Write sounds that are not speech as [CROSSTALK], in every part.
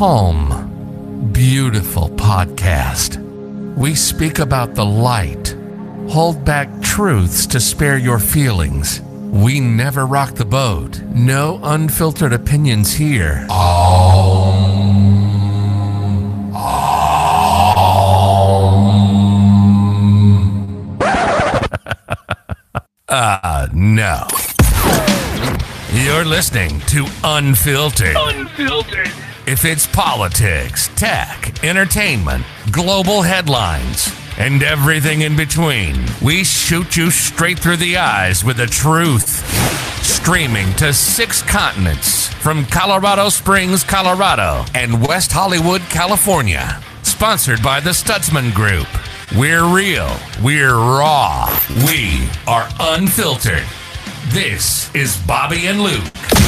calm, beautiful podcast. We speak about the light, hold back truths to spare your feelings. We never rock the boat. No unfiltered opinions here. [LAUGHS] Uh, no. You're listening to Unfiltered. Unfiltered. If it's politics, tech, entertainment, global headlines, and everything in between, we shoot you straight through the eyes with the truth. Streaming to six continents from Colorado Springs, Colorado, and West Hollywood, California. Sponsored by the Stutzman Group. We're real, we're raw, we are unfiltered. This is Bobby and Luke.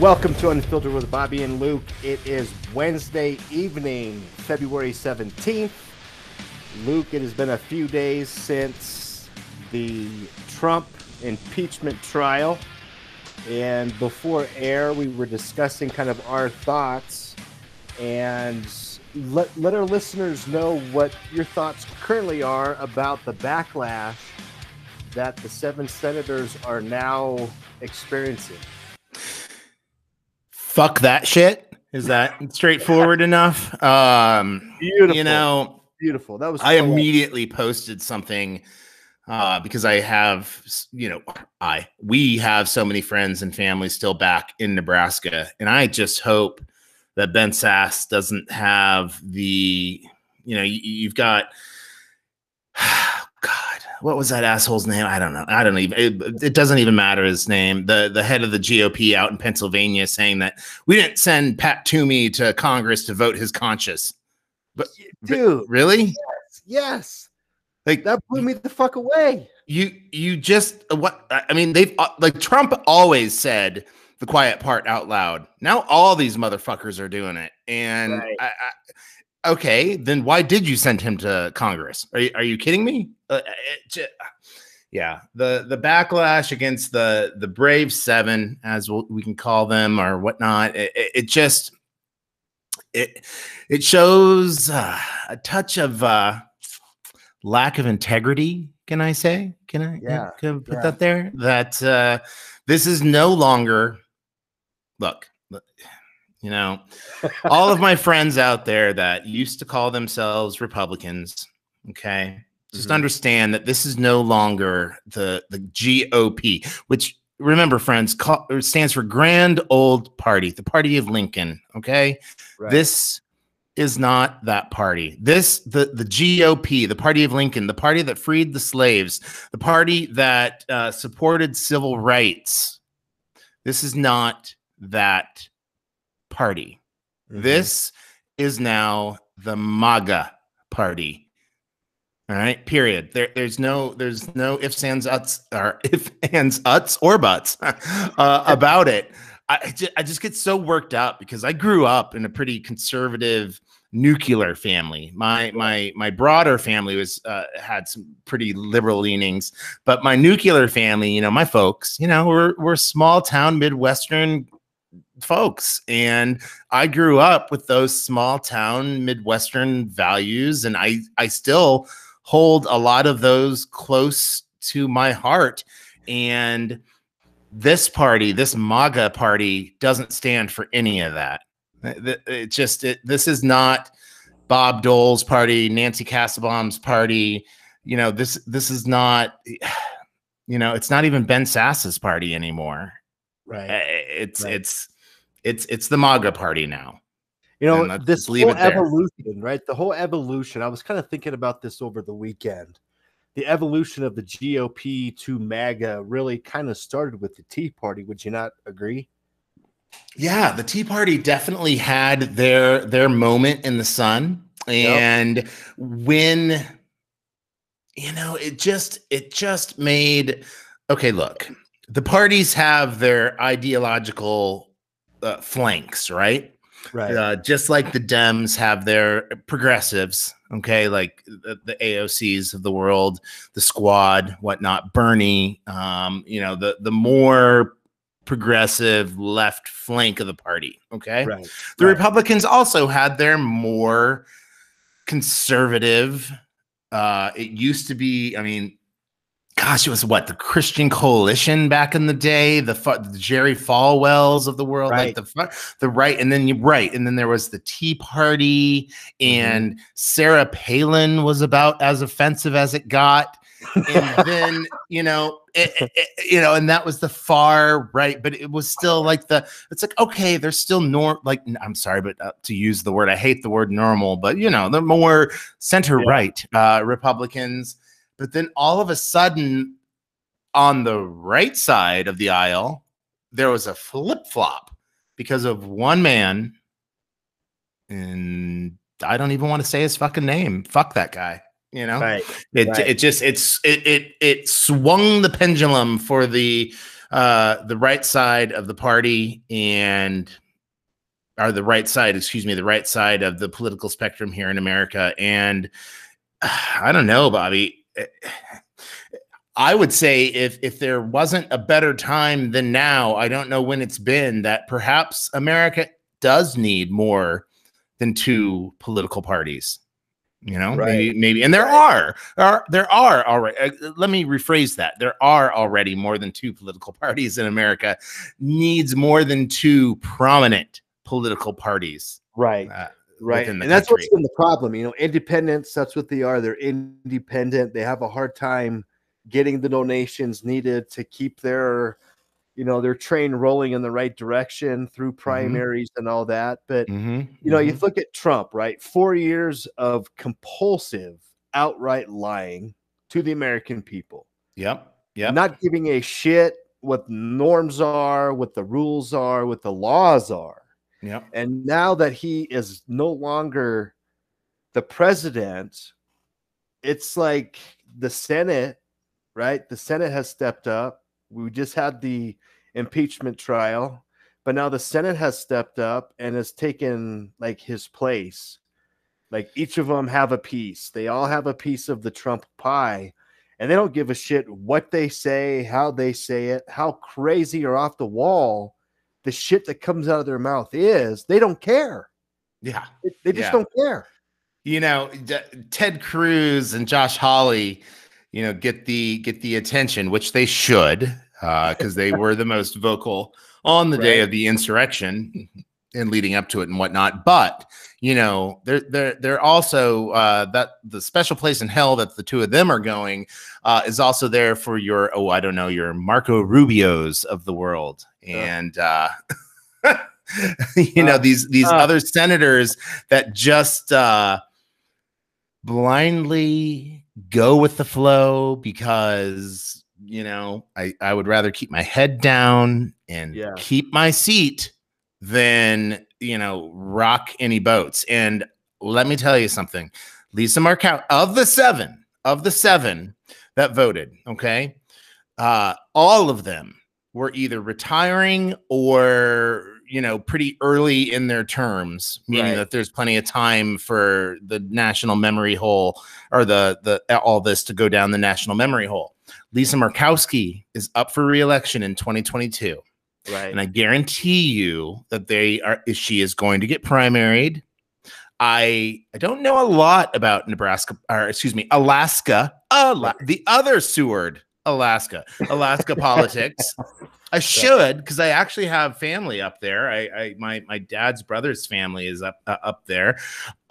Welcome to Unfiltered with Bobby and Luke. It is Wednesday evening, February 17th. Luke, it has been a few days since the Trump impeachment trial. And before air, we were discussing kind of our thoughts and let, let our listeners know what your thoughts currently are about the backlash that the seven senators are now experiencing. Fuck that shit. Is that straightforward enough? Um, Beautiful. you know, Beautiful. That was I cool. immediately posted something uh, because I have, you know, I we have so many friends and family still back in Nebraska, and I just hope that Ben Sasse doesn't have the, you know, you, you've got. God, what was that asshole's name? I don't know. I don't even. It, it doesn't even matter his name. The the head of the GOP out in Pennsylvania saying that we didn't send Pat Toomey to Congress to vote his conscience. But Dude, really, yes. yes. like That blew me the fuck away. you you just what I mean they've uh, like Trump always said the quiet part out loud. Now all these motherfuckers are doing it, and Right. I, I, okay, then why did you send him to Congress? Are you, are you kidding me? Uh, it ju- yeah, the the backlash against the the brave seven, as we'll, can call them or whatnot, it, it, it just it it shows uh, a touch of uh, lack of integrity. Can I say? Can I? Yeah, Can I put yeah. that there? That uh, this is no longer. Look, look, you know, [LAUGHS] all of my friends out there that used to call themselves Republicans. Okay, just Mhm. understand that this is no longer the the GOP, which remember, friends, call, stands for Grand Old Party, the Party of Lincoln. Okay, Right. this is not that party. This the the GOP, the Party of Lincoln, the party that freed the slaves, the party that uh, supported civil rights. This is not that party. Mhm. This is now the MAGA party. All right. Period. There, there's no, there's no ifs, ands, uts, or [LAUGHS] if, ands, uts, or buts [LAUGHS] uh, about it. I, I I just get so worked up because I grew up in a pretty conservative nuclear family. My my my broader family was uh, had some pretty liberal leanings, but my nuclear family, you know, my folks, you know, we're we're small town midwestern folks and I grew up with those small town midwestern values and I I still hold a lot of those close to my heart and this party this MAGA party doesn't stand for any of that it, just it, this is not Bob Dole's party Nancy Kassebaum's party you know this this is not [SIGHS] you know it's not even Ben Sasse's party anymore right. uh, it's Right. it's it's it's the MAGA party now. You know, this whole evolution, right? The whole evolution. I was kind of thinking about this over the weekend. The evolution of the GOP to MAGA really kind of started with the Tea Party. Would you not agree? Yeah, the Tea Party definitely had their their moment in the sun, and when you know it just it just made okay. Look, the parties have their ideological uh, flanks, right? Right. uh, just like the Dems have their progressives, okay, like the, the AOCs of the world, the Squad, whatnot, Bernie. Um, you know, the the more progressive left flank of the party. Okay. Right. The right. Republicans also had their more conservative. Uh, it used to be, I mean, gosh, it was what the Christian Coalition back in the day, the, the Jerry Falwells of the world, right. like the the right, and then you right, and then there was the Tea Party, mm-hmm. and mm-hmm. Sarah Palin was about as offensive as it got, and [LAUGHS] then you know, it, it, you know, and that was the far right, but it was still like the it's like okay, there's still norm like I'm sorry, but uh, to use the word, I hate the word normal, but you know, the more center right uh, Republicans but then all of a sudden, on the right side of the aisle, there was a flip flop because of one man. And I don't even want to say his fucking name. Fuck that guy. You know, right. It, right. it just it's it, it it swung the pendulum for the uh the right side of the party and or the right side, excuse me, the right side of the political spectrum here in America. And uh, [SIGHS] I don't know, Bobby. I would say if if there wasn't a better time than now, I don't know when it's been that perhaps America does need more than two political parties. You know, right. maybe maybe, and there are, are there are already. Uh, let me rephrase that: there are already more than two political [LAUGHS] parties in America. Needs more than two prominent political parties. Right. Uh, right and that's what's been the problem you know independents that's what they are they're independent they have a hard time getting the donations needed to keep their you know their train rolling in the right direction through mm-hmm. primaries mm-hmm. and all that but mm-hmm. you know mm-hmm. you look at trump right four years of compulsive outright lying to the american people yep yeah not giving a shit what norms are what the rules are what the laws are yeah. And now that he is no longer the president, it's like the Senate, right? The Senate has stepped up. We just had the impeachment trial, but now the Senate has stepped up and has taken like his place. Like each of them have a piece. They all have a piece of the Trump pie, and they don't give a shit what they say, how they say it, how crazy or off the wall the shit that comes out of their mouth is, they don't care. Yeah. They, they just yeah. don't care. You know, D- Ted Cruz and Josh Hawley, you know, get the get the attention, which they should, because uh, they were the most [LAUGHS] vocal on the right. day of the insurrection and leading up to it and whatnot. But you know, they're they're they're also uh, that the special place in hell that the two of them are going uh, is also there for your oh I don't know your Marco Rubios of the world and uh, [LAUGHS] you know these these uh, other senators that just uh, blindly go with the flow because you know I I would rather keep my head down and yeah. keep my seat than you know rock any boats. And let me tell you something, Lisa Murkowski of the seven of the seven that voted, okay, uh, all of them were either retiring or you know pretty early in their terms meaning right. that there's plenty of time for the national memory hole or the the all this to go down the national memory hole. Lisa murkowski is up for reelection in 2022 right. And i guarantee you that they are she is going to get primaried. I I don't know a lot about Nebraska or excuse me Alaska, Ala- the other Seward Alaska, Alaska [LAUGHS] politics. I should because I actually have family up there. I, I my my dad's brother's family is up uh, up there.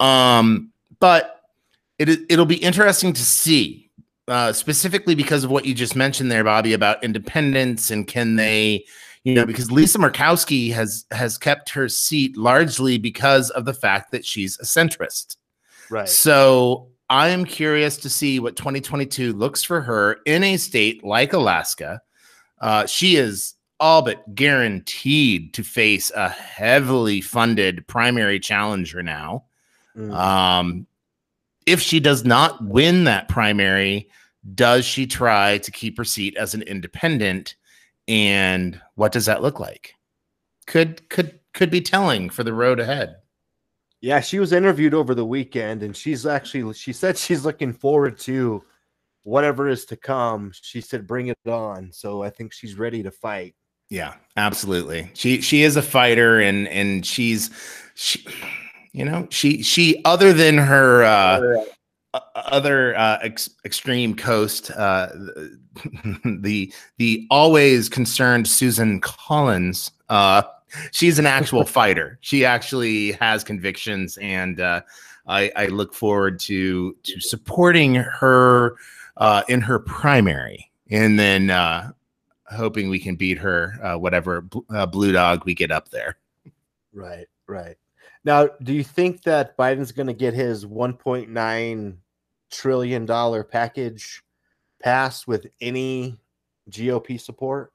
Um, but it it'll be interesting to see uh, specifically because of what you just mentioned there, Bobby, about independence and can they, you know, because Lisa Murkowski has has kept her seat largely because of the fact that she's a centrist. Right. So I am curious to see what 2022 looks for her in a state like Alaska. Uh, she is all but guaranteed to face a heavily funded primary challenger now. Mm. Um, if she does not win that primary, does she try to keep her seat as an independent? And what does that look like? Could could could be telling for the road ahead. Yeah, she was interviewed over the weekend, and she's actually she said she's looking forward to whatever is to come. She said, "Bring it on." So I think she's ready to fight. Yeah, absolutely. She she is a fighter, and and she's she, you know, she she other than her uh, other uh, ex- extreme coast, uh, [LAUGHS] the the always concerned Susan Collins. Uh, she's an actual fighter. She actually has convictions, and uh, I, I look forward to to supporting her uh, in her primary, and then uh, hoping we can beat her, uh, whatever uh, blue dog we get up there. Right, right. Now, do you think that Biden's going to get his 1.9 trillion dollar package passed with any GOP support?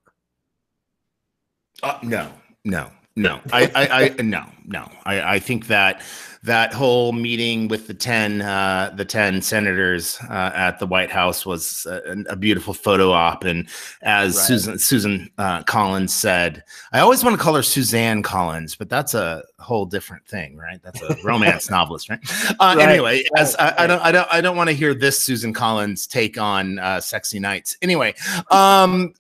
Uh, no, no, no, I, I, I, no, no. I, I think that that whole meeting with the ten, uh, the ten senators uh, at the White House was a, a beautiful photo op. And as right. Susan Susan uh, Collins said, I always want to call her Suzanne Collins, but that's a whole different thing, right? That's a romance [LAUGHS] novelist, right? Uh, right. Anyway, as I, I, don't, I don't, I don't want to hear this Susan Collins take on uh, sexy nights. Anyway, um,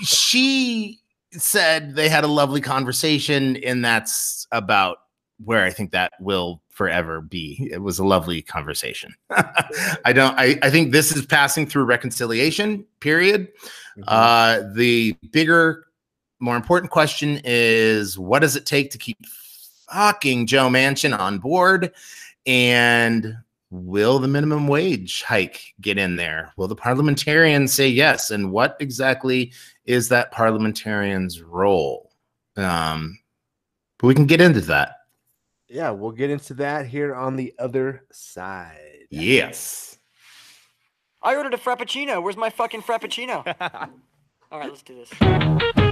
she said they had a lovely conversation, and that's about where I think that will forever be. It was a lovely conversation. [LAUGHS] I don't. I, I think this is passing through reconciliation. Period. Mm-hmm. Uh, the bigger, more important question is, what does it take to keep fucking Joe Manchin on board? And will the minimum wage hike get in there? Will the parliamentarians say yes? And what exactly is that parliamentarian's role? Um, but we can get into that. Yeah, we'll get into that here on the other side. Yes. I ordered a frappuccino. Where's my fucking frappuccino? [LAUGHS] All right, let's do this.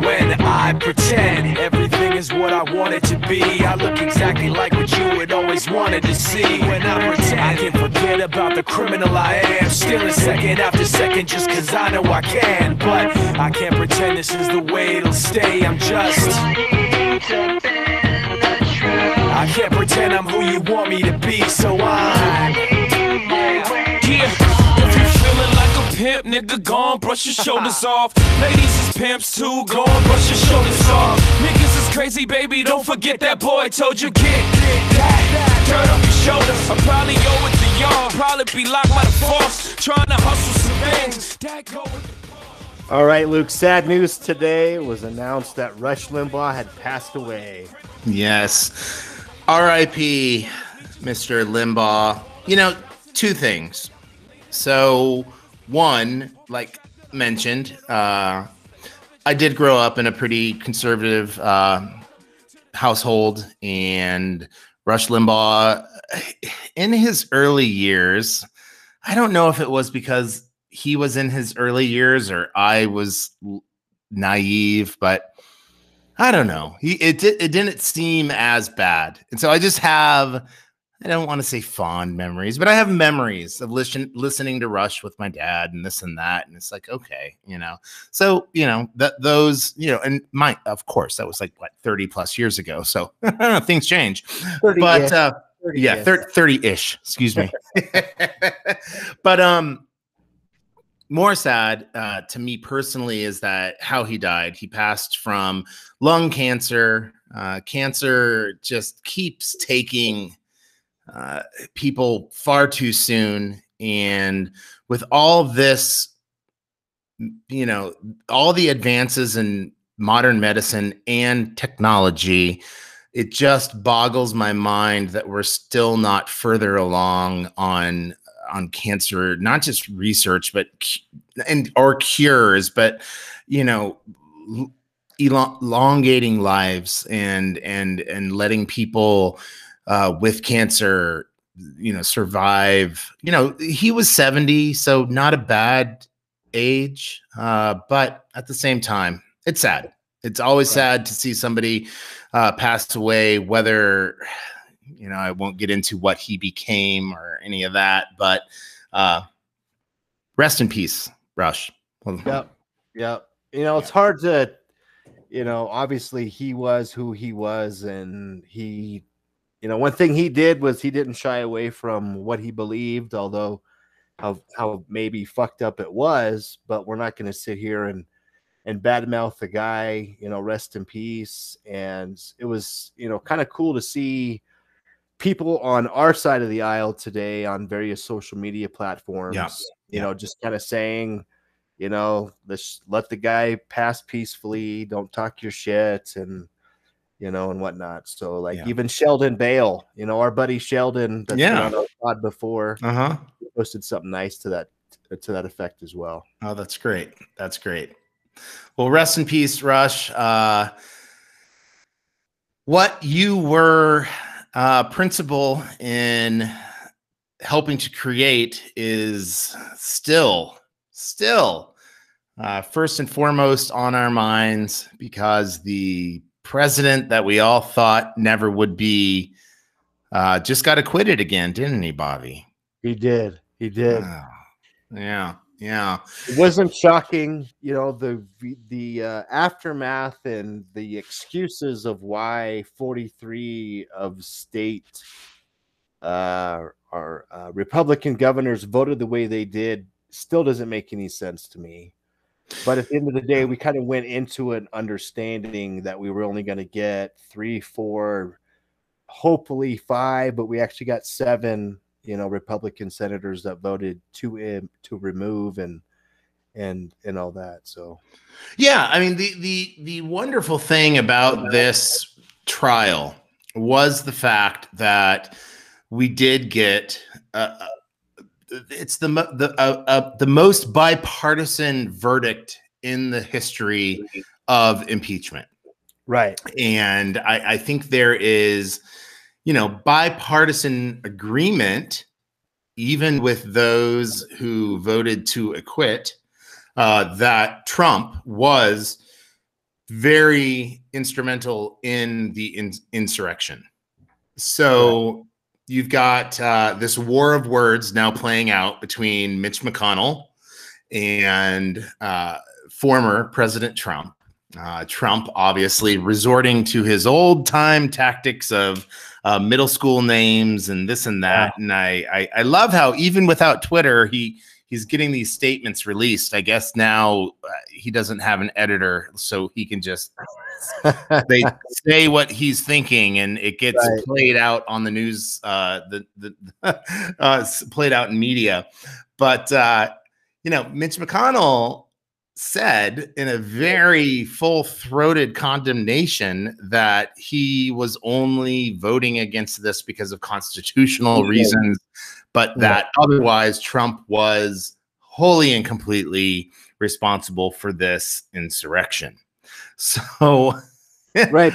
When I pretend everything is what I want it to be, I look exactly like what you would always wanted to see. When I pretend I can forget about the criminal I am, stealing second after second just cause I know I can. But I can't pretend this is the way it'll stay. I'm just. I can't pretend I'm who you want me to be, so I. pimp, nigga, gone, brush your shoulders off. Ladies is pimps too, go on, brush your shoulders off. Niggas is crazy, baby, don't forget that boy told you get that. Turn up your shoulders, I probably owe it to y'all. Probably be locked by the force, trying to hustle some things. That go all right, Luke. Sad news today was announced that Rush Limbaugh had passed away. Yes. R.I.P. Mr. Limbaugh. You know, two things. So one, like mentioned, uh, I did grow up in a pretty conservative uh, household, and Rush Limbaugh, in his early years, I don't know if it was because he was in his early years or I was naive, but I don't know. He it it didn't seem as bad, and so I just have I don't want to say fond memories, but I have memories of listen, listening to Rush with my dad and this and that. And it's like, okay, you know, so, you know, that those, you know, and my, of course, that was like what 30 plus years ago. So I don't know, things change, but, uh, 30 yeah, 30 ish, excuse me. [LAUGHS] [LAUGHS] but, um, more sad uh, to me personally is that how he died. He passed from lung cancer. Uh, cancer just keeps taking uh, people far too soon. And with all this, you know, all the advances in modern medicine and technology, it just boggles my mind that we're still not further along on on cancer not just research but and or cures but you know elongating lives and and and letting people uh, with cancer, you know, survive. You know, he was 70, so not a bad age. Uh, but at the same time, it's sad. It's always right. sad to see somebody uh, pass away, whether, you know, I won't get into what he became or any of that, but uh, rest in peace, Rush. Yep. Yep. You know, it's hard to, you know, obviously he was who he was and he you know, one thing he did was he didn't shy away from what he believed, although how how maybe fucked up it was. But we're not going to sit here and and badmouth the guy, you know, rest in peace. And it was, you know, kind of cool to see people on our side of the aisle today on various social media platforms, Yeah. you Yeah. know, just kind of saying, you know, let's let the guy pass peacefully, don't talk your shit and you know, and whatnot. So like Yeah. even Sheldon Bale, you know, our buddy Sheldon that's Yeah. been on our pod before Uh huh. posted something nice to that to that effect as well. Oh, that's great. That's great. Well, rest in peace, Rush. Uh, what you were uh, principal in helping to create is still, still uh, first and foremost on our minds because the president that we all thought never would be uh, just got acquitted again, didn't he, Bobby? He did. He did. Oh, yeah, yeah. it wasn't shocking you know the the uh, aftermath and the excuses of why 43 of state uh our uh, republican governors voted the way they did still doesn't make any sense to me but at the end of the day we kind of went into an understanding that we were only going to get three four hopefully five but we actually got seven you know republican senators that voted to im- to remove and and and all that so. Yeah, I mean the the the wonderful thing about this trial was the fact that we did get uh, it's the the uh, uh, the most bipartisan verdict in the history of impeachment, right. And I, I think there is you know bipartisan agreement even with those who voted to acquit uh, that Trump was very instrumental in the in- insurrection. So you've got uh, this war of words now playing out between Mitch McConnell and uh, former President Trump. Uh, Trump obviously resorting to his old time tactics of uh, middle school names and this and that. And I, I I love how even without Twitter, he he's getting these statements released. I guess now uh, he doesn't have an editor, so he can just they [LAUGHS] say what he's thinking, and it gets Right. played out on the news. Uh, the the [LAUGHS] uh, played out in media, but uh, you know, Mitch McConnell said in a very full-throated condemnation that he was only voting against this because of constitutional reasons but that otherwise Trump was wholly and completely responsible for this insurrection. So, [LAUGHS] right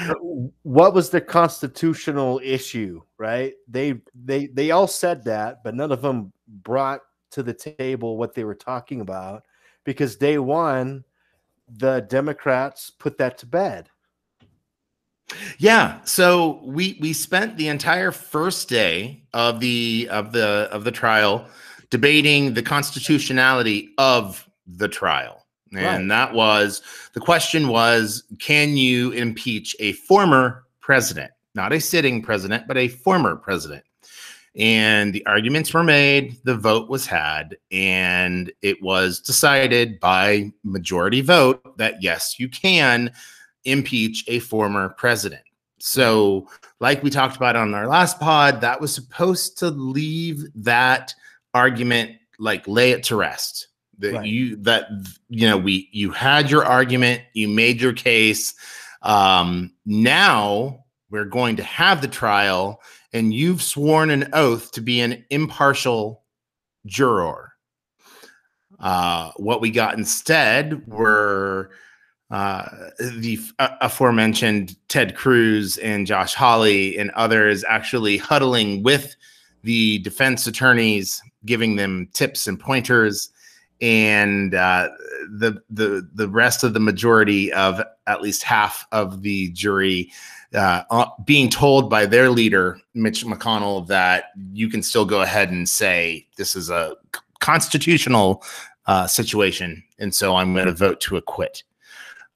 what was the constitutional issue right they they they all said that but none of them brought to the table what they were talking about because day one the democrats put that to bed yeah, so we we spent the entire first day of the of the of the trial debating the constitutionality of the trial. And that was the question was can you impeach a former president, not a sitting president, but a former president? And the arguments were made, the vote was had, and it was decided by majority vote that yes, you can impeach a former president. So, like we talked about on our last pod, that was supposed to leave that argument, like lay it to rest. That Right. you that you know we you had your argument, you made your case. Um, now we're going to have the trial, and you've sworn an oath to be an impartial juror. Uh, what we got instead were uh, the a- aforementioned Ted Cruz and Josh Hawley and others actually huddling with the defense attorneys, giving them tips and pointers, and uh, the the the rest of the majority of at least half of the jury uh, uh, being told by their leader Mitch McConnell that you can still go ahead and say this is a constitutional uh, situation, and so I'm going to vote to acquit.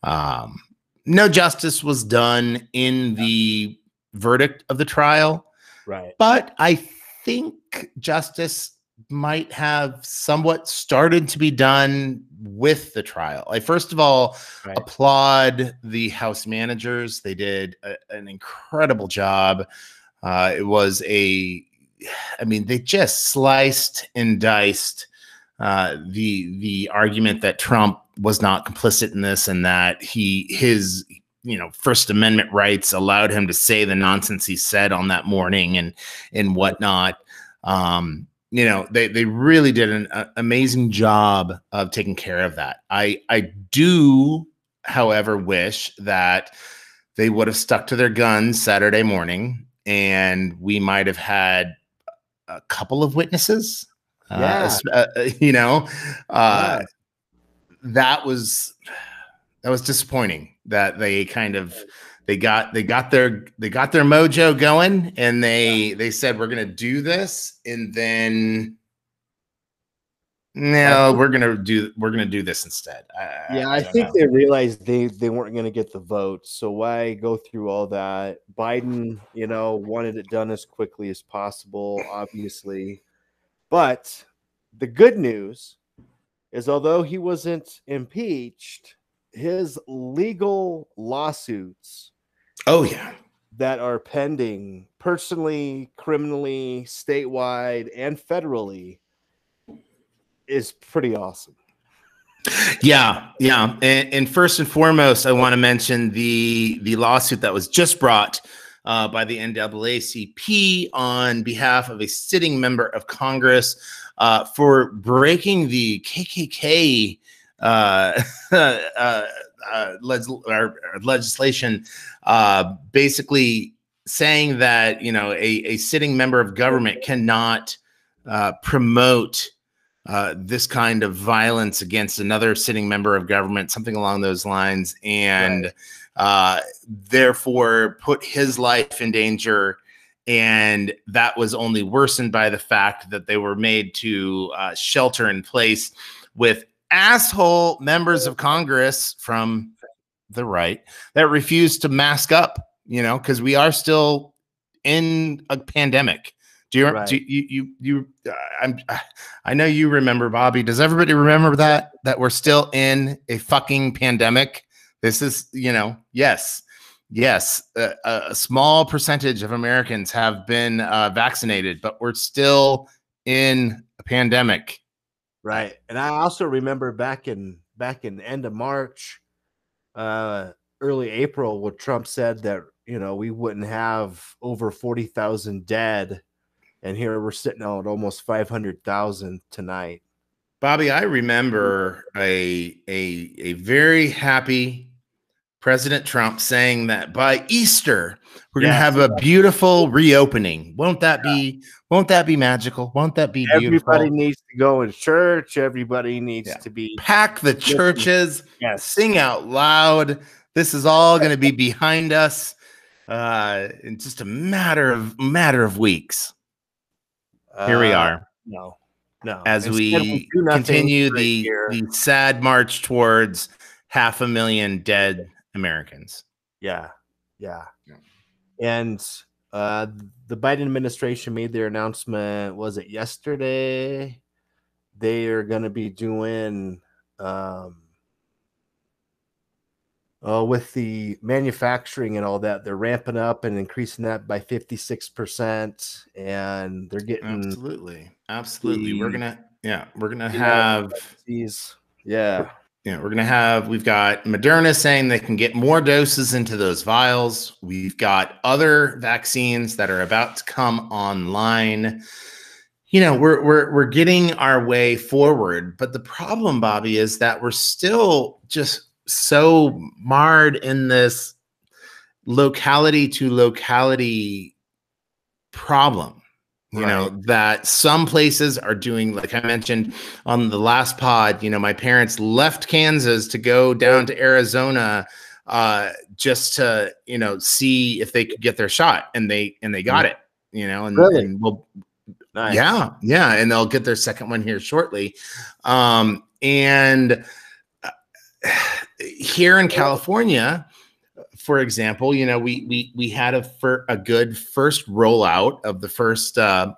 Um, no justice was done in the verdict of the trial, right but I think justice might have somewhat started to be done with the trial. I first of all Right. applaud the House managers. They did a- an incredible job. Uh, it was a, I mean, they just sliced and diced uh, the the argument that Trump was not complicit in this and that he his you know First Amendment rights allowed him to say the nonsense he said on that morning and and whatnot. Um, you know, they they really did an a- amazing job of taking care of that. I I do, however, wish that they would have stuck to their guns Saturday morning, and we might have had a couple of witnesses. Uh, Yeah. uh, uh, you know, uh, Yeah. that was that was disappointing that they kind of they got they got their they got their mojo going and they they said we're gonna do this and then no we're gonna do we're gonna do this instead I, Yeah, I, don't think know. they realized they they weren't going to get the votes. So why go through all that? Biden, you know, wanted it done as quickly as possible, obviously. But the good news is although he wasn't impeached, his legal lawsuits oh yeah that are pending personally, criminally, statewide, and federally is pretty awesome. Yeah, yeah. And, and first and foremost, I want to mention the the lawsuit that was just brought uh, by the NAACP on behalf of a sitting member of Congress uh, for breaking the KKK uh, [LAUGHS] uh, legislation, uh, basically saying that you know a, a sitting member of government cannot uh, promote uh, this kind of violence against another sitting member of government, something along those lines, and uh, therefore put his life in danger. And that was only worsened by the fact that they were made to uh, shelter in place with asshole members of Congress from the right that refuse to mask up, you know, because we are still in a pandemic. Do you, Right. do you, you, you, uh, I'm, I know you remember, Bobby. Does everybody remember that? That we're still in a fucking pandemic? This is, you know, yes, yes, a small percentage of Americans have been uh, vaccinated, but we're still in a pandemic. Right. And I also remember back in back in end of March, uh early April, where Trump said that you know we wouldn't have over forty thousand dead, and here we're sitting at almost five hundred thousand tonight. Bobby, I remember a a a very happy President Trump saying that by Easter we're going to have a beautiful reopening. Won't that be won't that be magical? Won't that be beautiful? Everybody needs to go in church. Everybody needs Yeah. to be Pack the churches, yes. sing out loud. This is all going to be [LAUGHS] behind us uh in just a matter of matter of weeks. Here we Uh, are. No, no. as Instead, we do continue the, the sad march towards half a million dead Americans. Yeah, yeah. Yeah. And uh the Biden administration made their announcement was it yesterday? They are going to be doing um uh, with the manufacturing and all that, they're ramping up and increasing that by 56%. And they're getting Absolutely. Absolutely. We're gonna yeah, we're gonna have these. Yeah. Yeah, we're gonna have we've got Moderna saying they can get more doses into those vials. We've got other vaccines that are about to come online. You know, we're we're we're getting our way forward, but the problem, Bobby, is that we're still just so marred in this locality to locality problem. You know, that some places are doing, like I mentioned on the last pod, you know, my parents left Kansas to go down to Arizona uh just to, you know, see if they could get their shot and they and they got it, you know, and, Really? and we'll Nice. yeah, yeah, and they'll get their second one here shortly. Um, and uh, [SIGHS] here in California, for example, you know, we we we had a fir- a good first rollout of the first uh,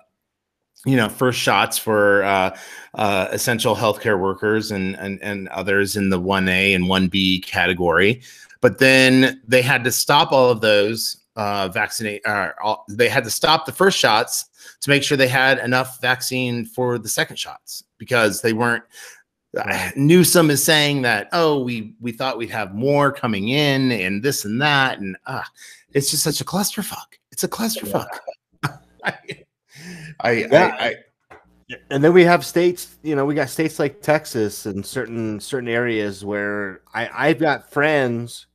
you know, first shots for uh, uh, essential healthcare workers and, and and others in the one A and one B category. But then they had to stop all of those uh, vaccinate. Uh, all, they had to stop the first shots to make sure they had enough vaccine for the second shots because they weren't. Uh, [SIGHS] Newsom is saying that oh we we thought we'd have more coming in and this and that and uh, it's just such a clusterfuck. It's a clusterfuck. [LAUGHS] I, I, Yeah. I, I and then we have states you know we got states like texas and certain certain areas where i i've got friends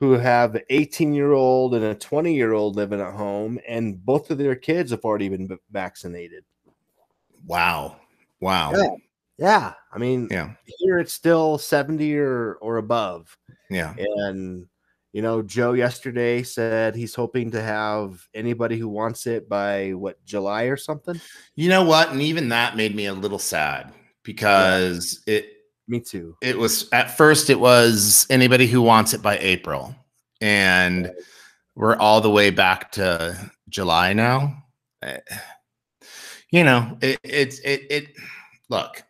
who have an 18 year old and a 20 year old living at home and both of their kids have already been vaccinated wow wow Yeah. Yeah i mean yeah. here it's still 70 or or above. Yeah. And you know joe yesterday said he's hoping to have anybody who wants it by what july or something? You know what? And even that made me a little sad because it me too. it was at first it was anybody who wants it by April. And we're all the way back to July now. Eh, You know, it it's it it look,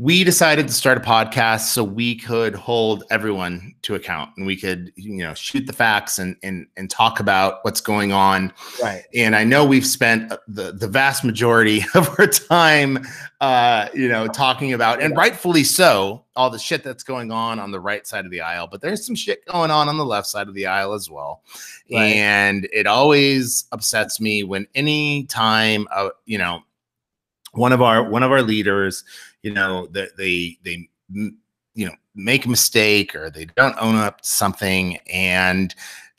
we decided to start a podcast so we could hold everyone to account and we could, you know, shoot the facts and and and talk about what's going on right and I know we've spent the the vast majority [LAUGHS] of our time, uh, you know, talking about and rightfully so all the shit that's going on on the right side of the aisle. But there's some shit going on on the left side of the aisle as well, Right. and it always upsets me when any time, uh, you know, one of our one of our leaders, you know, that they they you know make a mistake or they don't own up to something and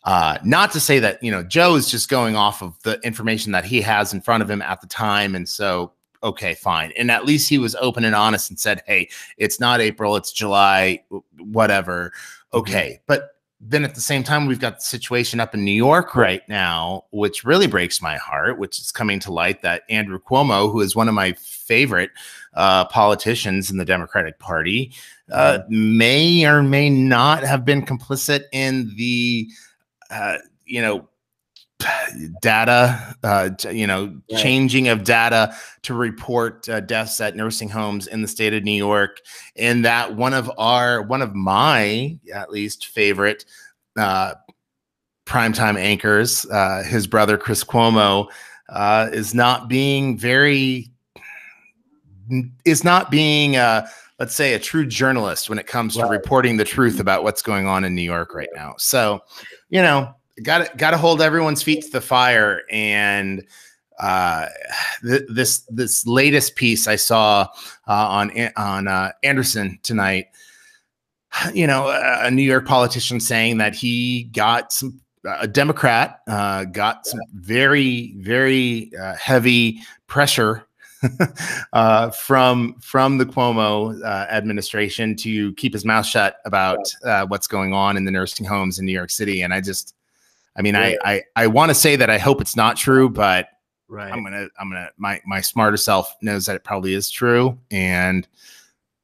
uh, not to say that you know Joe is just going off of the information that he has in front of him at the time, and so okay, fine. And at least he was open and honest and said, "Hey, it's not April, it's July, whatever." Okay, but then at the same time, we've got the situation up in New York right now, which really breaks my heart. Which is coming to light that Andrew Cuomo, who is one of my favorite uh, politicians in the Democratic Party, uh, may or may not have been complicit in the uh, you know data uh you know Right. changing of data to report uh, deaths at nursing homes in the state of new york. And that one of our one of my at least favorite uh primetime anchors uh his brother chris cuomo uh is not being very is not being uh let's say a true journalist when it comes to reporting the truth about what's going on in new york right now. So you know got to got to hold everyone's feet to the fire and uh th- this this latest piece i saw uh, on on uh, anderson tonight you know a, a new york politician saying that he got some a democrat uh got some very very uh, heavy pressure [LAUGHS] uh, from from the Cuomo uh, administration to keep his mouth shut about uh, what's going on in the nursing homes in New York City. And I just, I mean, I I, I want to say that I hope it's not true, but right I'm gonna I'm gonna my my smarter self knows that it probably is true, and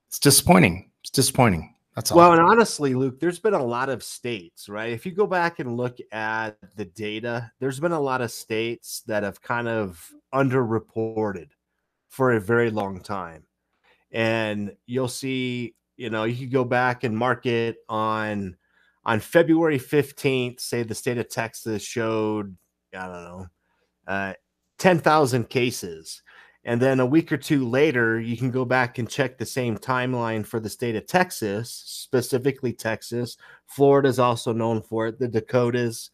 it's disappointing. It's disappointing. That's all. Well, and honestly, Luke, there's been a lot of states, right? If you go back and look at the data, there's been a lot of states that have kind of underreported for a very long time. And you'll see, you know, you could go back and mark it on on February 15th, say the state of Texas showed, I don't know, uh 10,000 cases. And then a week or two later, you can go back and check the same timeline for the state of Texas, specifically Texas. Florida is also known for it. The Dakotas.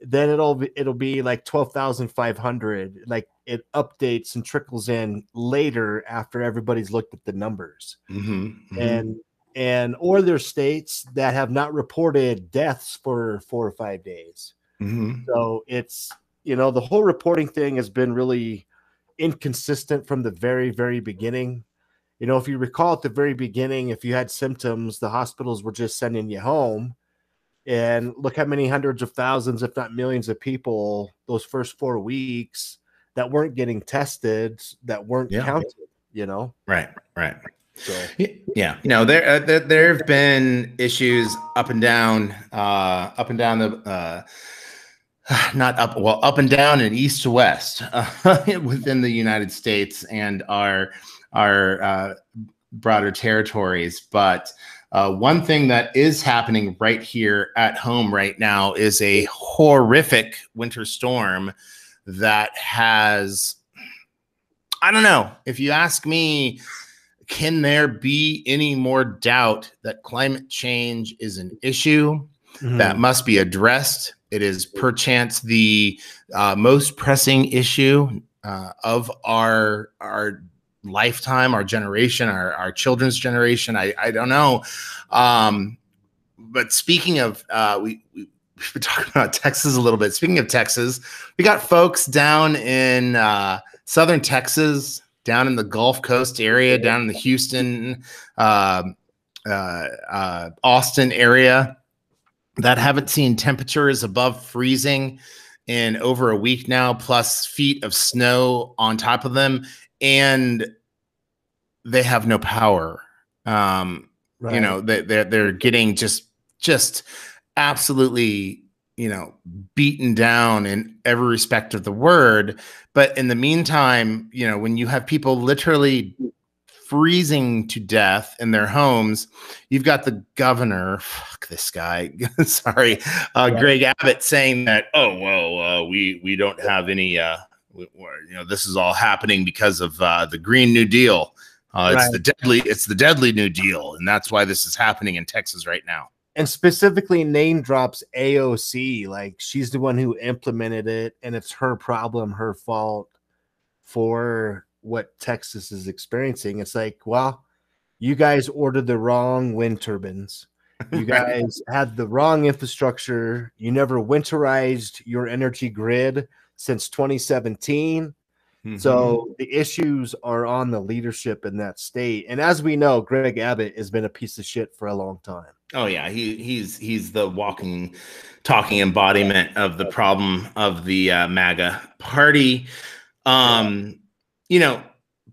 Then it'll be, it'll be like twelve thousand five hundred. Like it updates and trickles in later after everybody's looked at the numbers. Mhm, mhm. And and or there's states that have not reported deaths for four or five days. Mhm. So it's you know the whole reporting thing has been really inconsistent from the very very beginning. You know, if you recall at the very beginning, if you had symptoms, the hospitals were just sending you home. And look how many hundreds of thousands, if not millions, of people those first four weeks that weren't getting tested, that weren't Yeah. counted. You know, right, right. So Yeah, you know there uh, there, there have been issues up and down, uh, up and down the uh, [SIGHS] not up well up and down and east to west uh, [LAUGHS] within the United States and our our uh, broader territories. But uh, one thing that is happening right here at home right now is a horrific winter storm that has I don't know if you ask me. Can there be any more doubt that climate change is an issue Mm-hmm. that must be addressed? It is perchance the uh, most pressing issue uh, of our our lifetime, our generation, our, our children's generation. I, I don't know. Um, but speaking of, uh, we, we, we've been [LAUGHS] talking about Texas a little bit. Speaking of Texas, we got folks down in uh, southern Texas, down in the Gulf Coast area, down in the Houston, um uh, uh, Austin area that haven't seen temperatures above freezing in over a week now, plus feet of snow on top of them, and they have no power. Um, You know, they, they're they're getting just just absolutely you know beaten down in every respect of the word. But in the meantime, you know, when you have people literally freezing to death in their homes. You've got the governor, fuck this guy, [LAUGHS] sorry, uh, Yeah. Greg Abbott saying that, oh well, uh, we we don't have any, uh, we, we're- you know, this is all happening because of uh, the Green New Deal. Uh, it's Right. the deadly, it's the deadly New Deal, and that's why this is happening in Texas right now. And specifically name drops AOC. Like she's the one who implemented it, and it's her problem, her fault for what Texas is experiencing. It's like, well, you guys ordered the wrong wind turbines. You [LAUGHS] guys had the wrong infrastructure. You never winterized your energy grid since 2017. Mm-hmm. So the issues are on the leadership in that state. And as we know, Greg Abbott has been a piece of shit for a long time. Oh yeah, he he's he's the walking, talking embodiment of the problem of the uh, MAGA party. Um, you know,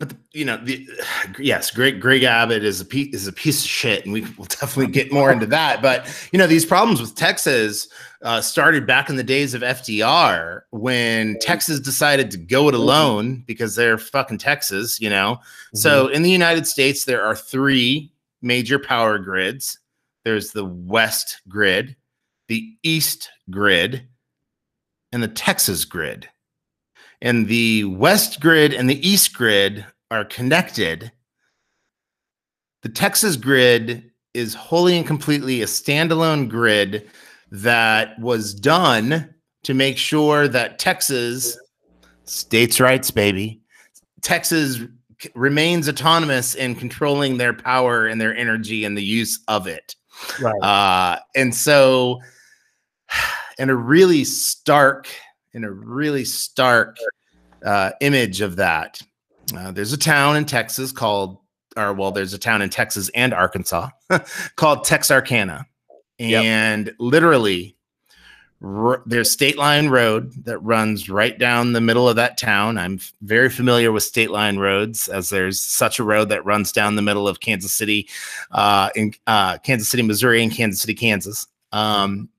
but the, you know, the [SIGHS] yes, Greg Greg Abbott is a piece is a piece of shit, and we will definitely get more into that. But you know, these problems with Texas uh, started back in the days of FDR when Texas decided to go it alone because they're fucking Texas. You know, so in the United States, there are three major power grids. There's the West grid, the East grid, and the Texas grid. And the West grid and the East grid are connected. The Texas grid is wholly and completely a standalone grid that was done to make sure that Texas, states' rights, baby, Texas remains autonomous in controlling their power and their energy and the use of it. Right. Uh, and so, in a really stark, in a really stark uh, image of that, uh, there's a town in Texas called, or well, there's a town in Texas and Arkansas [LAUGHS] called Texarkana, Yep. and literally. R- There's State Line Road that runs right down the middle of that town. I'm f- very familiar with State Line roads, as there's such a road that runs down the middle of Kansas City, uh, in uh, Kansas City, Missouri, and Kansas City, Kansas. Um,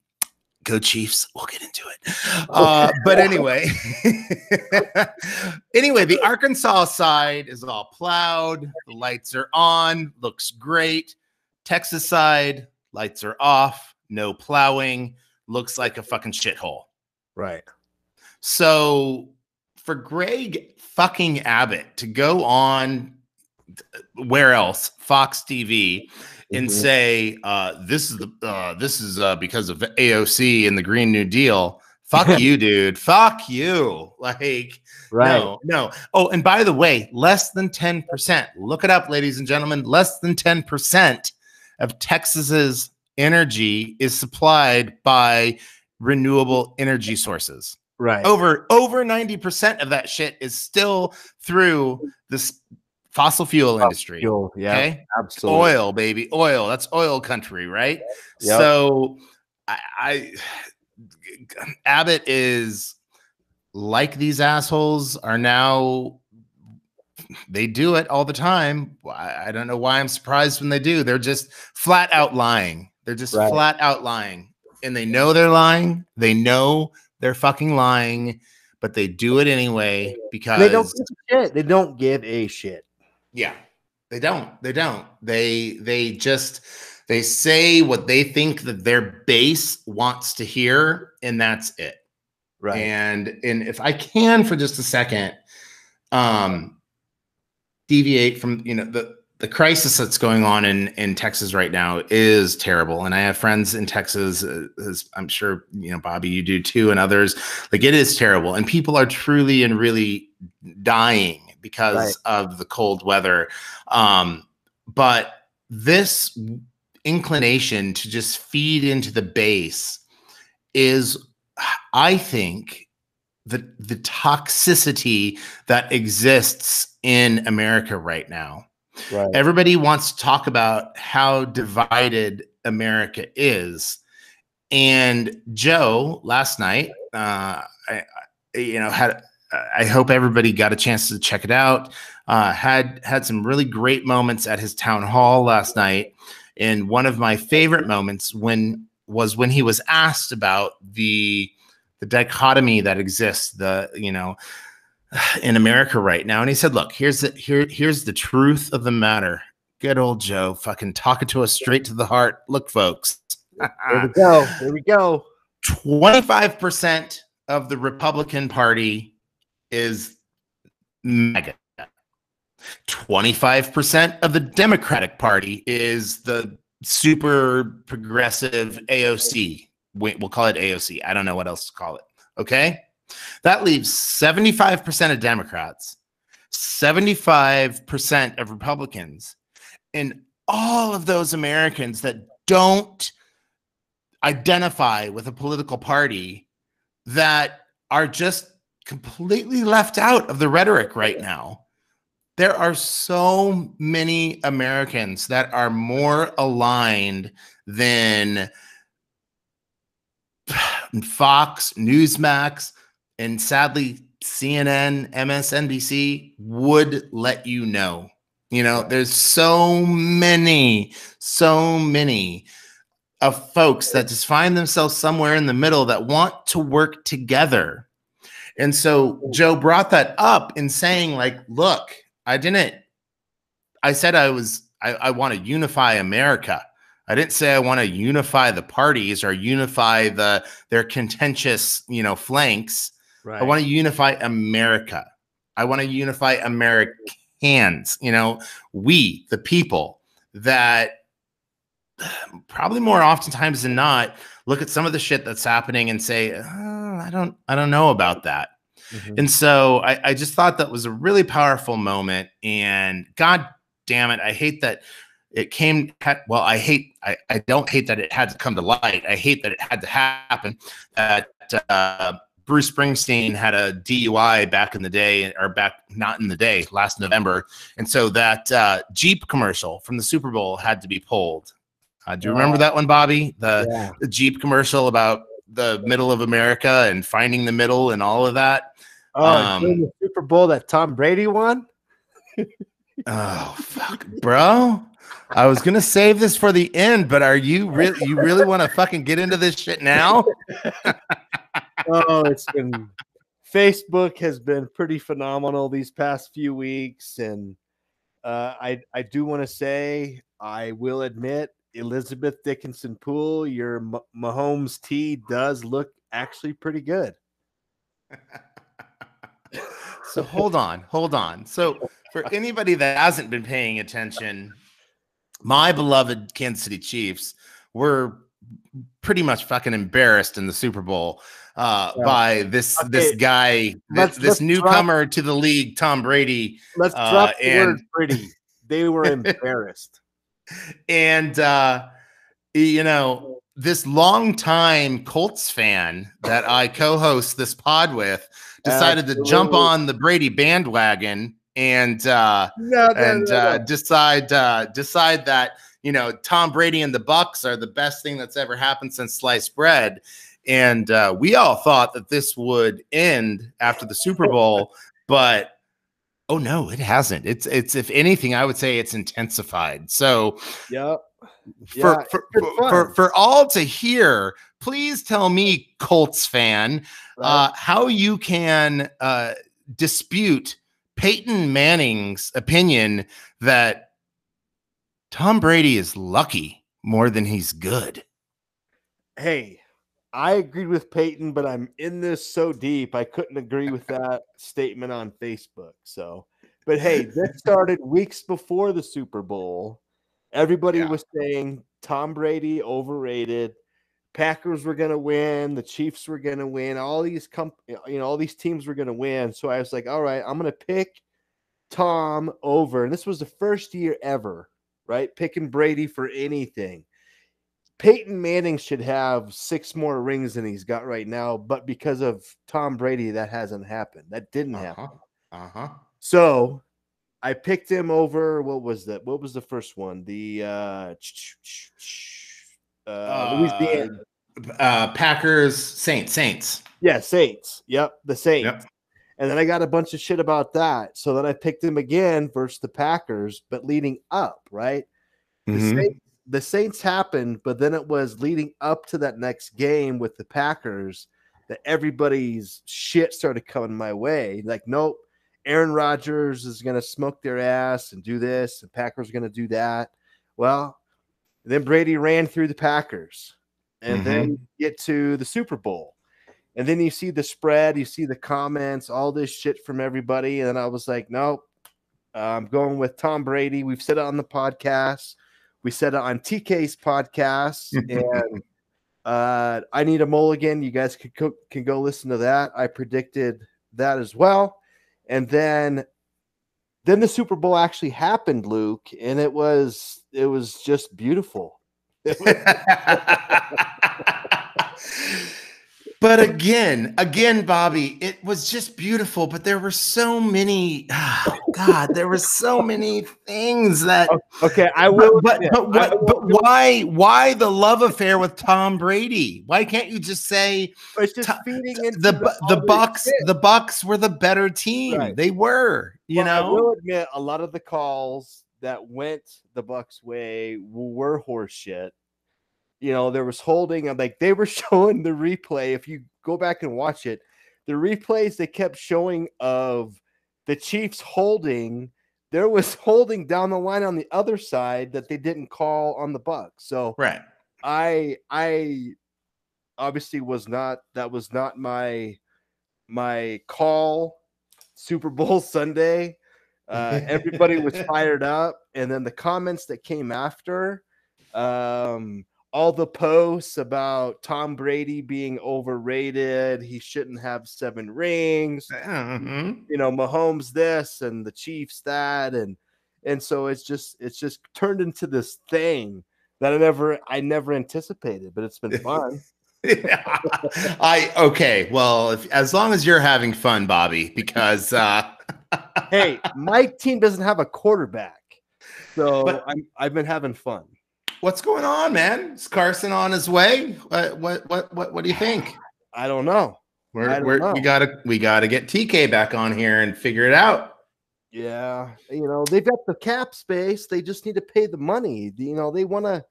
go Chiefs! We'll get into it. [LAUGHS] Uh, but anyway, [LAUGHS] anyway, the Arkansas side is all plowed. The lights are on. Looks great. Texas side lights are off. No plowing. Looks like a fucking shithole. Right. So for Greg fucking Abbott to go on where else Fox TV and Mhm. say uh, this is the uh, this is uh, because of AOC and the Green New Deal. Fuck [LAUGHS] you, dude. Fuck you. [LAUGHS] Like Right. no, no. Oh, and by the way, less than 10%. Look it up, ladies and gentlemen. Less than 10% of Texas's energy is supplied by renewable energy sources. Right. Over over 90% of that shit is still through this fossil fuel industry. Fuel, Yeah. Okay? Absolutely. Oil, baby. Oil. That's oil country, right? Yep. So I, I [SIGHS] Abbott is like these assholes are now they do it all the time. I, I don't know why I'm surprised when they do. They're just flat out lying. They're just Right. flat out lying. And they know they're lying. They know they're fucking lying, but they do it anyway because They don't give a shit. They don't give a shit. yeah, they don't. They don't. They they just they say what they think that their base wants to hear, and that's it. Right. And and if I can for just a second, um, deviate from you know the the crisis that's going on in in Texas right now is terrible. And I have friends in Texas, uh, as I'm sure you know, Bobby, you do too, and others. Like it is terrible, and people are truly and really dying because Right. of the cold weather. Um, but this inclination to just feed into the base is i think the the toxicity that exists in america right now right. everybody wants to talk about how divided america is. And joe last night uh I, you know had i hope everybody got a chance to check it out. Uh had had some really great moments at his town hall last night. And one of my favorite moments when was when he was asked about the the dichotomy that exists the you know [SIGHS] in america right now and he said look here's the here here's the truth of the matter good old joe fucking talking to us straight to the heart look folks There we go. There we go. 25% of the Republican Party is MAGA. 25% of the Democratic Party is the super progressive AOC. We- We'll call it AOC. I don't know what else to call it. Okay. That leaves 75% of Democrats, 75% of Republicans, and all of those Americans that don't identify with a political party that are just completely left out of the rhetoric right now. There are so many Americans that are more aligned than [SIGHS] Fox, Newsmax, and sadly, CNN, MSNBC would let you know. You know, there's so many, so many of folks that just find themselves somewhere in the middle that want to work together. And so Joe brought that up in saying, like, look, I didn't, I said I was, I, I want to unify America. I didn't say I want to unify the parties or unify the their contentious, you know, flanks. Right. I want to unify America. I want to unify Americans, you know, we, the people that [SIGHS] probably more oftentimes than not look at some of the shit that's happening and say, "Oh, I don't, I don't know about that. Mhm. And so I, I just thought that was a really powerful moment. And God damn it, I hate that it came. Well, I hate. I, I don't hate that it had to come to light. I hate that it had to happen. That uh, Bruce Springsteen had a DUI back in the day, or back not in the day, last November, and so that uh, Jeep commercial from the Super Bowl had to be pulled. Uh, do you remember that one, Bobby? The yeah. the Jeep commercial about the middle of America and finding the middle and all of that. Oh, Um, the Super Bowl that Tom Brady won. [LAUGHS] Oh fuck, bro. I was gonna save this for the end, but are you really you really want to fucking get into this shit now? [LAUGHS] oh, it's been Facebook has been pretty phenomenal these past few weeks, and uh, I I do want to say I will admit Elizabeth Dickinson Pool, your Mahomes tee does look actually pretty good. [LAUGHS] So hold on, hold on. So for anybody that hasn't been paying attention, my beloved Kansas City Chiefs were pretty much fucking embarrassed in the Super Bowl uh, Yeah. by this this guy, this, let's- this let's drop- newcomer to the league, Tom Brady. Let's Uh, drop the word and- pretty. They were [LAUGHS] embarrassed. and uh you know this longtime colts fan that i co-host this pod with decided to jump on the brady bandwagon and uh No, no, and no, uh decide uh decide that you know tom brady and the bucks are the best thing that's ever happened since sliced bread and uh we all thought that this would end after the super bowl [LAUGHS] but oh no it hasn't it's it's if anything i would say it's intensified so Yep. for Yeah, for, for, for for all to hear please tell me, Colts fan, uh, how you can uh, dispute Peyton Manning's opinion that Tom Brady is lucky more than he's good. hey, I agreed with Peyton, but I'm in this so deep I couldn't agree with that statement on Facebook. So, but hey, this [LAUGHS] started weeks before the Super Bowl. Everybody Yeah. was saying Tom Brady overrated. Packers were going to win, the Chiefs were going to win, all these comp- you know, all these teams were going to win. So I was like, all right, I'm going to pick Tom over. And this was the first year ever, right? Picking Brady for anything. Peyton Manning should have six more rings than he's got right now, but because of Tom Brady, that hasn't happened. That didn't happen. Uh huh. So I picked him over. What was that? What was the first one? The uh, uh, Louisiana. Uh, Packers, Saints, Saints. Yeah, Saints. Yep, the Saints. Yep. And then I got a bunch of shit about that. So then I picked him again versus the Packers, but leading up, right? The, Mhm. Saints, the Saints happened, but then it was leading up to that next game with the Packers that everybody's shit started coming my way. Like, nope, Aaron Rodgers is going to smoke their ass and do this, and Packers are going to do that. Well, then Brady ran through the Packers, and mm-hmm. then get to the Super Bowl. And then you see the spread, you see the comments, all this shit from everybody. And then I was like, nope, I'm going with Tom Brady. We've said it on the podcast. We said it on TK's podcast. [LAUGHS] and uh, I need a mulligan. You guys can go, can go listen to that. I predicted that as well. And then then the Super Bowl actually happened, Luke, and it was it was just beautiful. [LAUGHS] [LAUGHS] but again, again, Bobby, it was just beautiful. But there were so many, ah, God, there were so many things that. Okay, I will. but, but I what? will But why? Why the love affair with Tom Brady? Why can't you just say It's just feeding into the Bu- the Bucks? shit. The Bucks were the better team. Right. They were. You know. I will admit a lot of the calls that went the Bucks way were horse shit. You know, there was holding. I'm like they were [LAUGHS] showing the replay. If you go back and watch it, the replays they kept showing of the Chiefs holding. There was [LAUGHS] holding down the line on the other side that they didn't call on the Bucks. So Right. I I obviously was not that was not my my call Super Bowl [LAUGHS] Sunday. Uh, everybody was fired up, and then the comments that came after, um, all the posts about Tom Brady being overrated, he shouldn't have seven rings. Mhm. You know, Mahomes this and the Chiefs that, and and so it's just it's just turned into this thing that I never I never anticipated, but it's been fun. [LAUGHS] Yeah. I okay. Well, if, as long as you're having fun, Bobby, because uh, [LAUGHS] hey, my team doesn't have a quarterback, so But- I'm, I've been having fun. What's going on, man? Is Carson on his way? What what what what, what do you think? I don't know. We're, we're, know. we gotta we gotta get TK back on here and figure it out. Yeah, you know they've got the cap space. They just need to pay the money. You know they want to,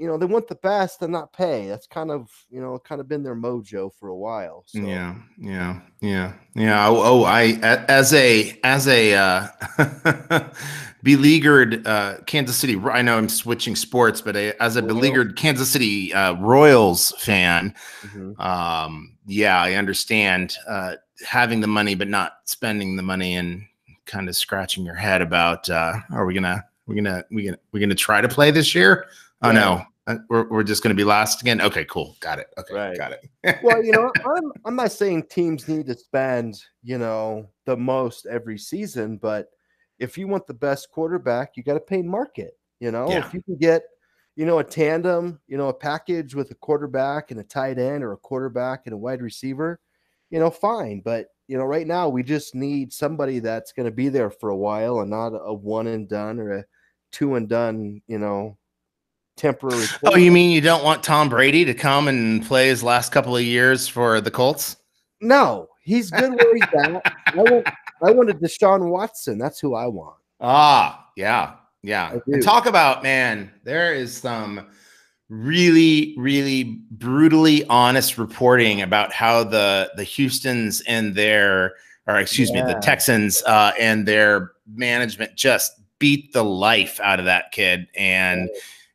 you know they want the best and not pay. That's kind of you know kind of been their mojo for a while. So. Yeah, yeah, yeah, yeah. Oh, oh, I as a as a uh, [LAUGHS] beleaguered uh, Kansas City. I know I'm switching sports, but a, as a beleaguered Kansas City uh, Royals fan, Mhm. um, yeah, I understand uh, having the money but not spending the money and kind of scratching your head about uh, are we gonna we're gonna we gonna we gonna try to play this year? Oh Right. no, Uh, we're we're just gonna be last again. Okay, cool, got it. Okay, Right. got it. well, you know, [LAUGHS] I'm I'm not saying teams need to spend, you know, the most every season, but if you want the best quarterback, you got to pay market. You know, Yeah. if you can get, you know, a tandem, you know, a package with a quarterback and a tight end or a quarterback and a wide receiver, you know, fine. But you know, right now we just need somebody that's going to be there for a while and not a one and done or a two and done, you know, temporary. Oh, you mean you don't want Tom Brady to come and play his last couple of years for the Colts? No, he's good where he's at. [LAUGHS] I want, I wanted Deshaun Watson. That's who I want. Ah, yeah, yeah. And talk about man, there is some really, really brutally honest reporting about how the the Houston's and their, or excuse me, the Texans uh, and their management just beat the life out of that kid. And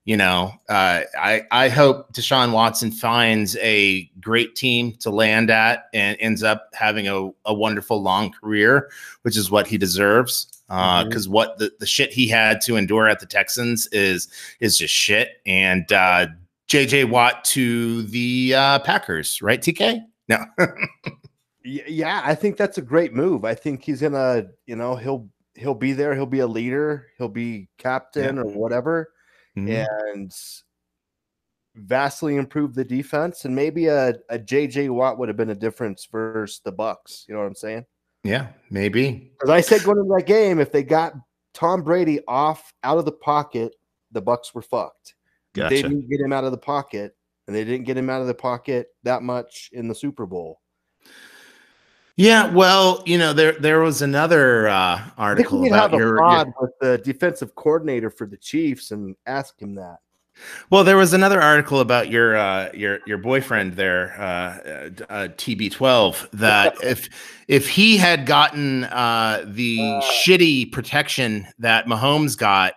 you know, uh, I I hope Deshaun Watson finds a great team to land at and ends up having a, a wonderful long career, which is what he deserves. Because Mhm. what the, the shit he had to endure at the Texans is is just shit. And uh, JJ Watt to the uh, Packers, right? TK? No. [LAUGHS] Yeah, I think that's a great move. I think he's gonna, you know, he'll he'll be there. He'll be a leader. He'll be captain or whatever, Mm-hmm. and vastly improve the defense. And maybe a, a JJ Watt would have been a difference versus the Bucks. You know what I'm saying? yeah, maybe. Because I said going into that game, if they got Tom Brady off out of the pocket, the Bucks were fucked. They didn't get him out of the pocket, and they didn't get him out of the pocket that much in the Super Bowl. Yeah, well, you know, there there was another uh, article we about have a your, your pod with the defensive coordinator for the Chiefs and ask him that. Well, there was another article about your uh, your your boyfriend there, uh, uh, TB12. That [LAUGHS] if if he had gotten uh, the Uh. shitty protection that Mahomes got,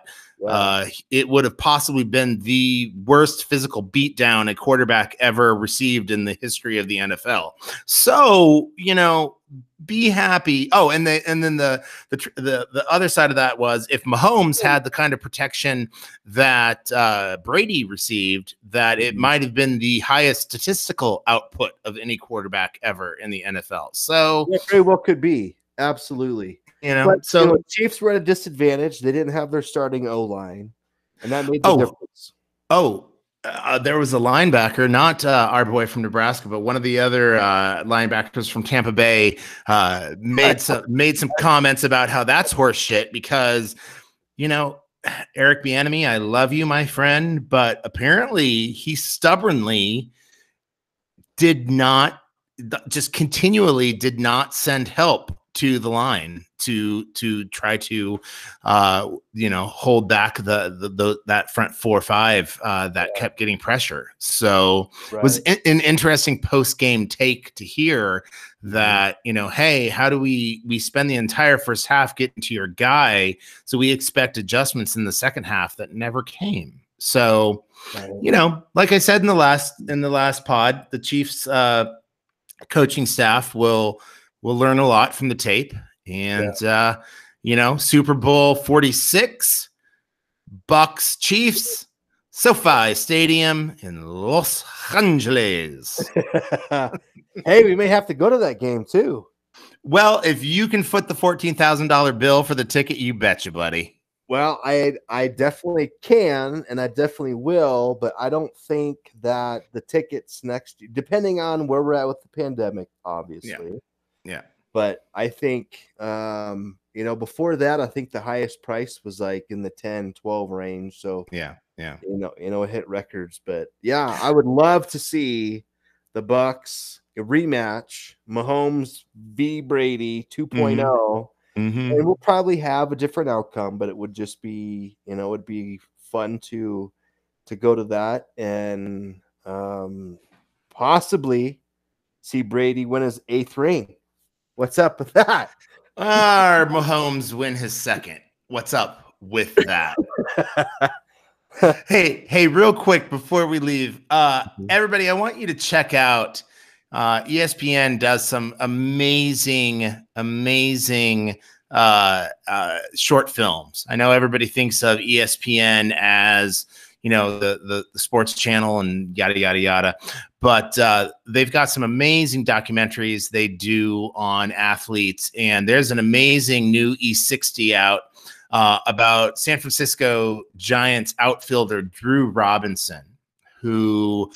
uh, it would have possibly been the worst physical beatdown a quarterback ever received in the history of the NFL. So you know, be happy. Oh, and the and then the the tr- the the other side of that was if Mahomes had the kind of protection that uh, Brady received, that it might have been the highest statistical output of any quarterback ever in the NFL. So Yeah, very well could be. Absolutely. You know, But so you know, Chiefs were at a disadvantage. They didn't have their starting O line, and that made the Oh. difference. Oh, uh, there was a linebacker, not uh, our boy from Nebraska, but one of the other uh, linebackers from Tampa Bay uh, made some made some comments about how that's horse shit because, you know, Eric Bieniemy, I love you, my friend, but apparently he stubbornly did not just continually did not send help to the line to to try to uh you know hold back the the, the that front four or five uh that kept getting pressure. So it was in, an interesting post game take to hear that you know hey how do we we spend the entire first half getting to your guy so we expect adjustments in the second half that never came? So Right. you know, like I said in the last in the last pod, the Chiefs uh coaching staff will will learn a lot from the tape. And uh, you know, Super Bowl 46, Bucks Chiefs, SoFi Stadium in Los Angeles. [LAUGHS] hey, we may have to go to that game too. well, if you can foot the fourteen thousand dollar bill for the ticket, you betcha, buddy. Well, I I definitely can, and I definitely will, but I don't think that the tickets next, depending on where we're at with the pandemic, obviously. Yeah. But I think, um, you know, before that, I think the highest price was like in the 10, 12 range. So, Yeah, yeah. you know, you know, it hit records. But yeah, I would love to see the Bucks rematch, Mahomes v Brady 2 Mhm. and we'll probably have a different outcome but it would just be you know it'd be fun to to go to that and um possibly see brady win his eighth ring what's up with that Our Mahomes win his second. What's up with that? hey, hey, real quick before we leave, uh, everybody, I want you to check out. Uh, ESPN does some amazing, amazing uh, uh, short films. I know everybody thinks of ESPN as you know the, the the sports channel and yada yada yada, but uh, they've got some amazing documentaries they do on athletes, and there's an amazing new E60 out uh, about San Francisco Giants outfielder Drew Robinson, who,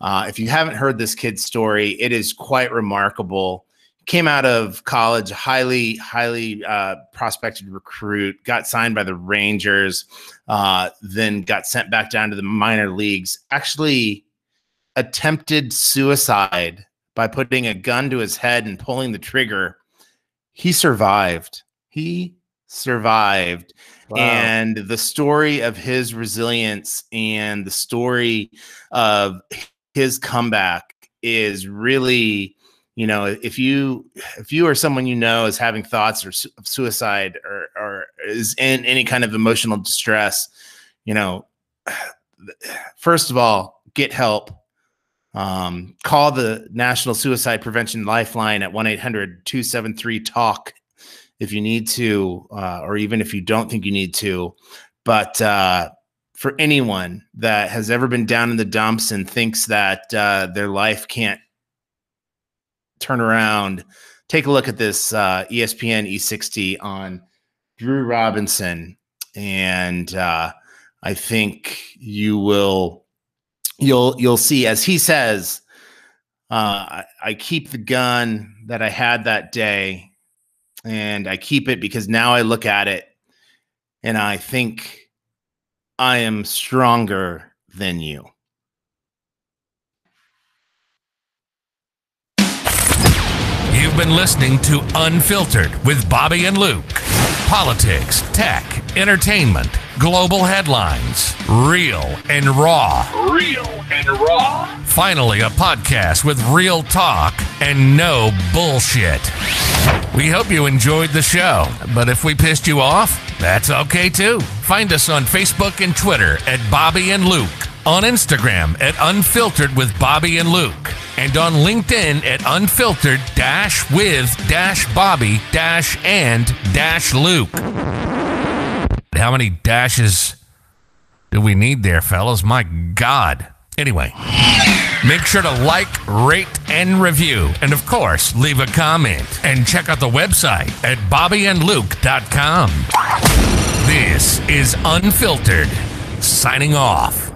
uh, if you haven't heard this kid's story, it is quite remarkable. Came out of college, highly, highly uh, prospected recruit, got signed by the Rangers, uh, then got sent back down to the minor leagues. Actually, attempted suicide by putting a gun to his head and pulling the trigger. He survived. He survived Wow. and the story of his resilience and the story of his comeback is really you know if you if you or someone you know is having thoughts or su- of suicide or or is in any kind of emotional distress you know [SIGHS] first of all get help. Um, call the national suicide prevention lifeline at 1-800-273-talk if you need to uh, or even if you don't think you need to. But uh, for anyone that has ever been down in the dumps and thinks that uh, their life can't turn around, take a look at this uh, ESPN E60 on Drew Robinson, and uh, I think you will you'll you'll see as he says. Uh, I, I keep the gun that I had that day, and I keep it because now I look at it and I think I am stronger than you. You've been listening to Unfiltered with Bobby and Luke. Politics, tech, entertainment, global headlines, real and raw. Real and raw. Finally, a podcast with real talk and no bullshit. We hope you enjoyed the show, but if we pissed you off, that's okay too. Find us on Facebook and Twitter at Bobby and Luke, on Instagram at Unfiltered with Bobby and Luke, and on LinkedIn at Unfiltered dash with dash Bobby dash and dash Luke. How many dashes do we need there, fellas? My God. Anyway, make sure to like, rate, and review. And of course, leave a comment. And check out the website at bobbyandluke.com. This is Unfiltered, signing off.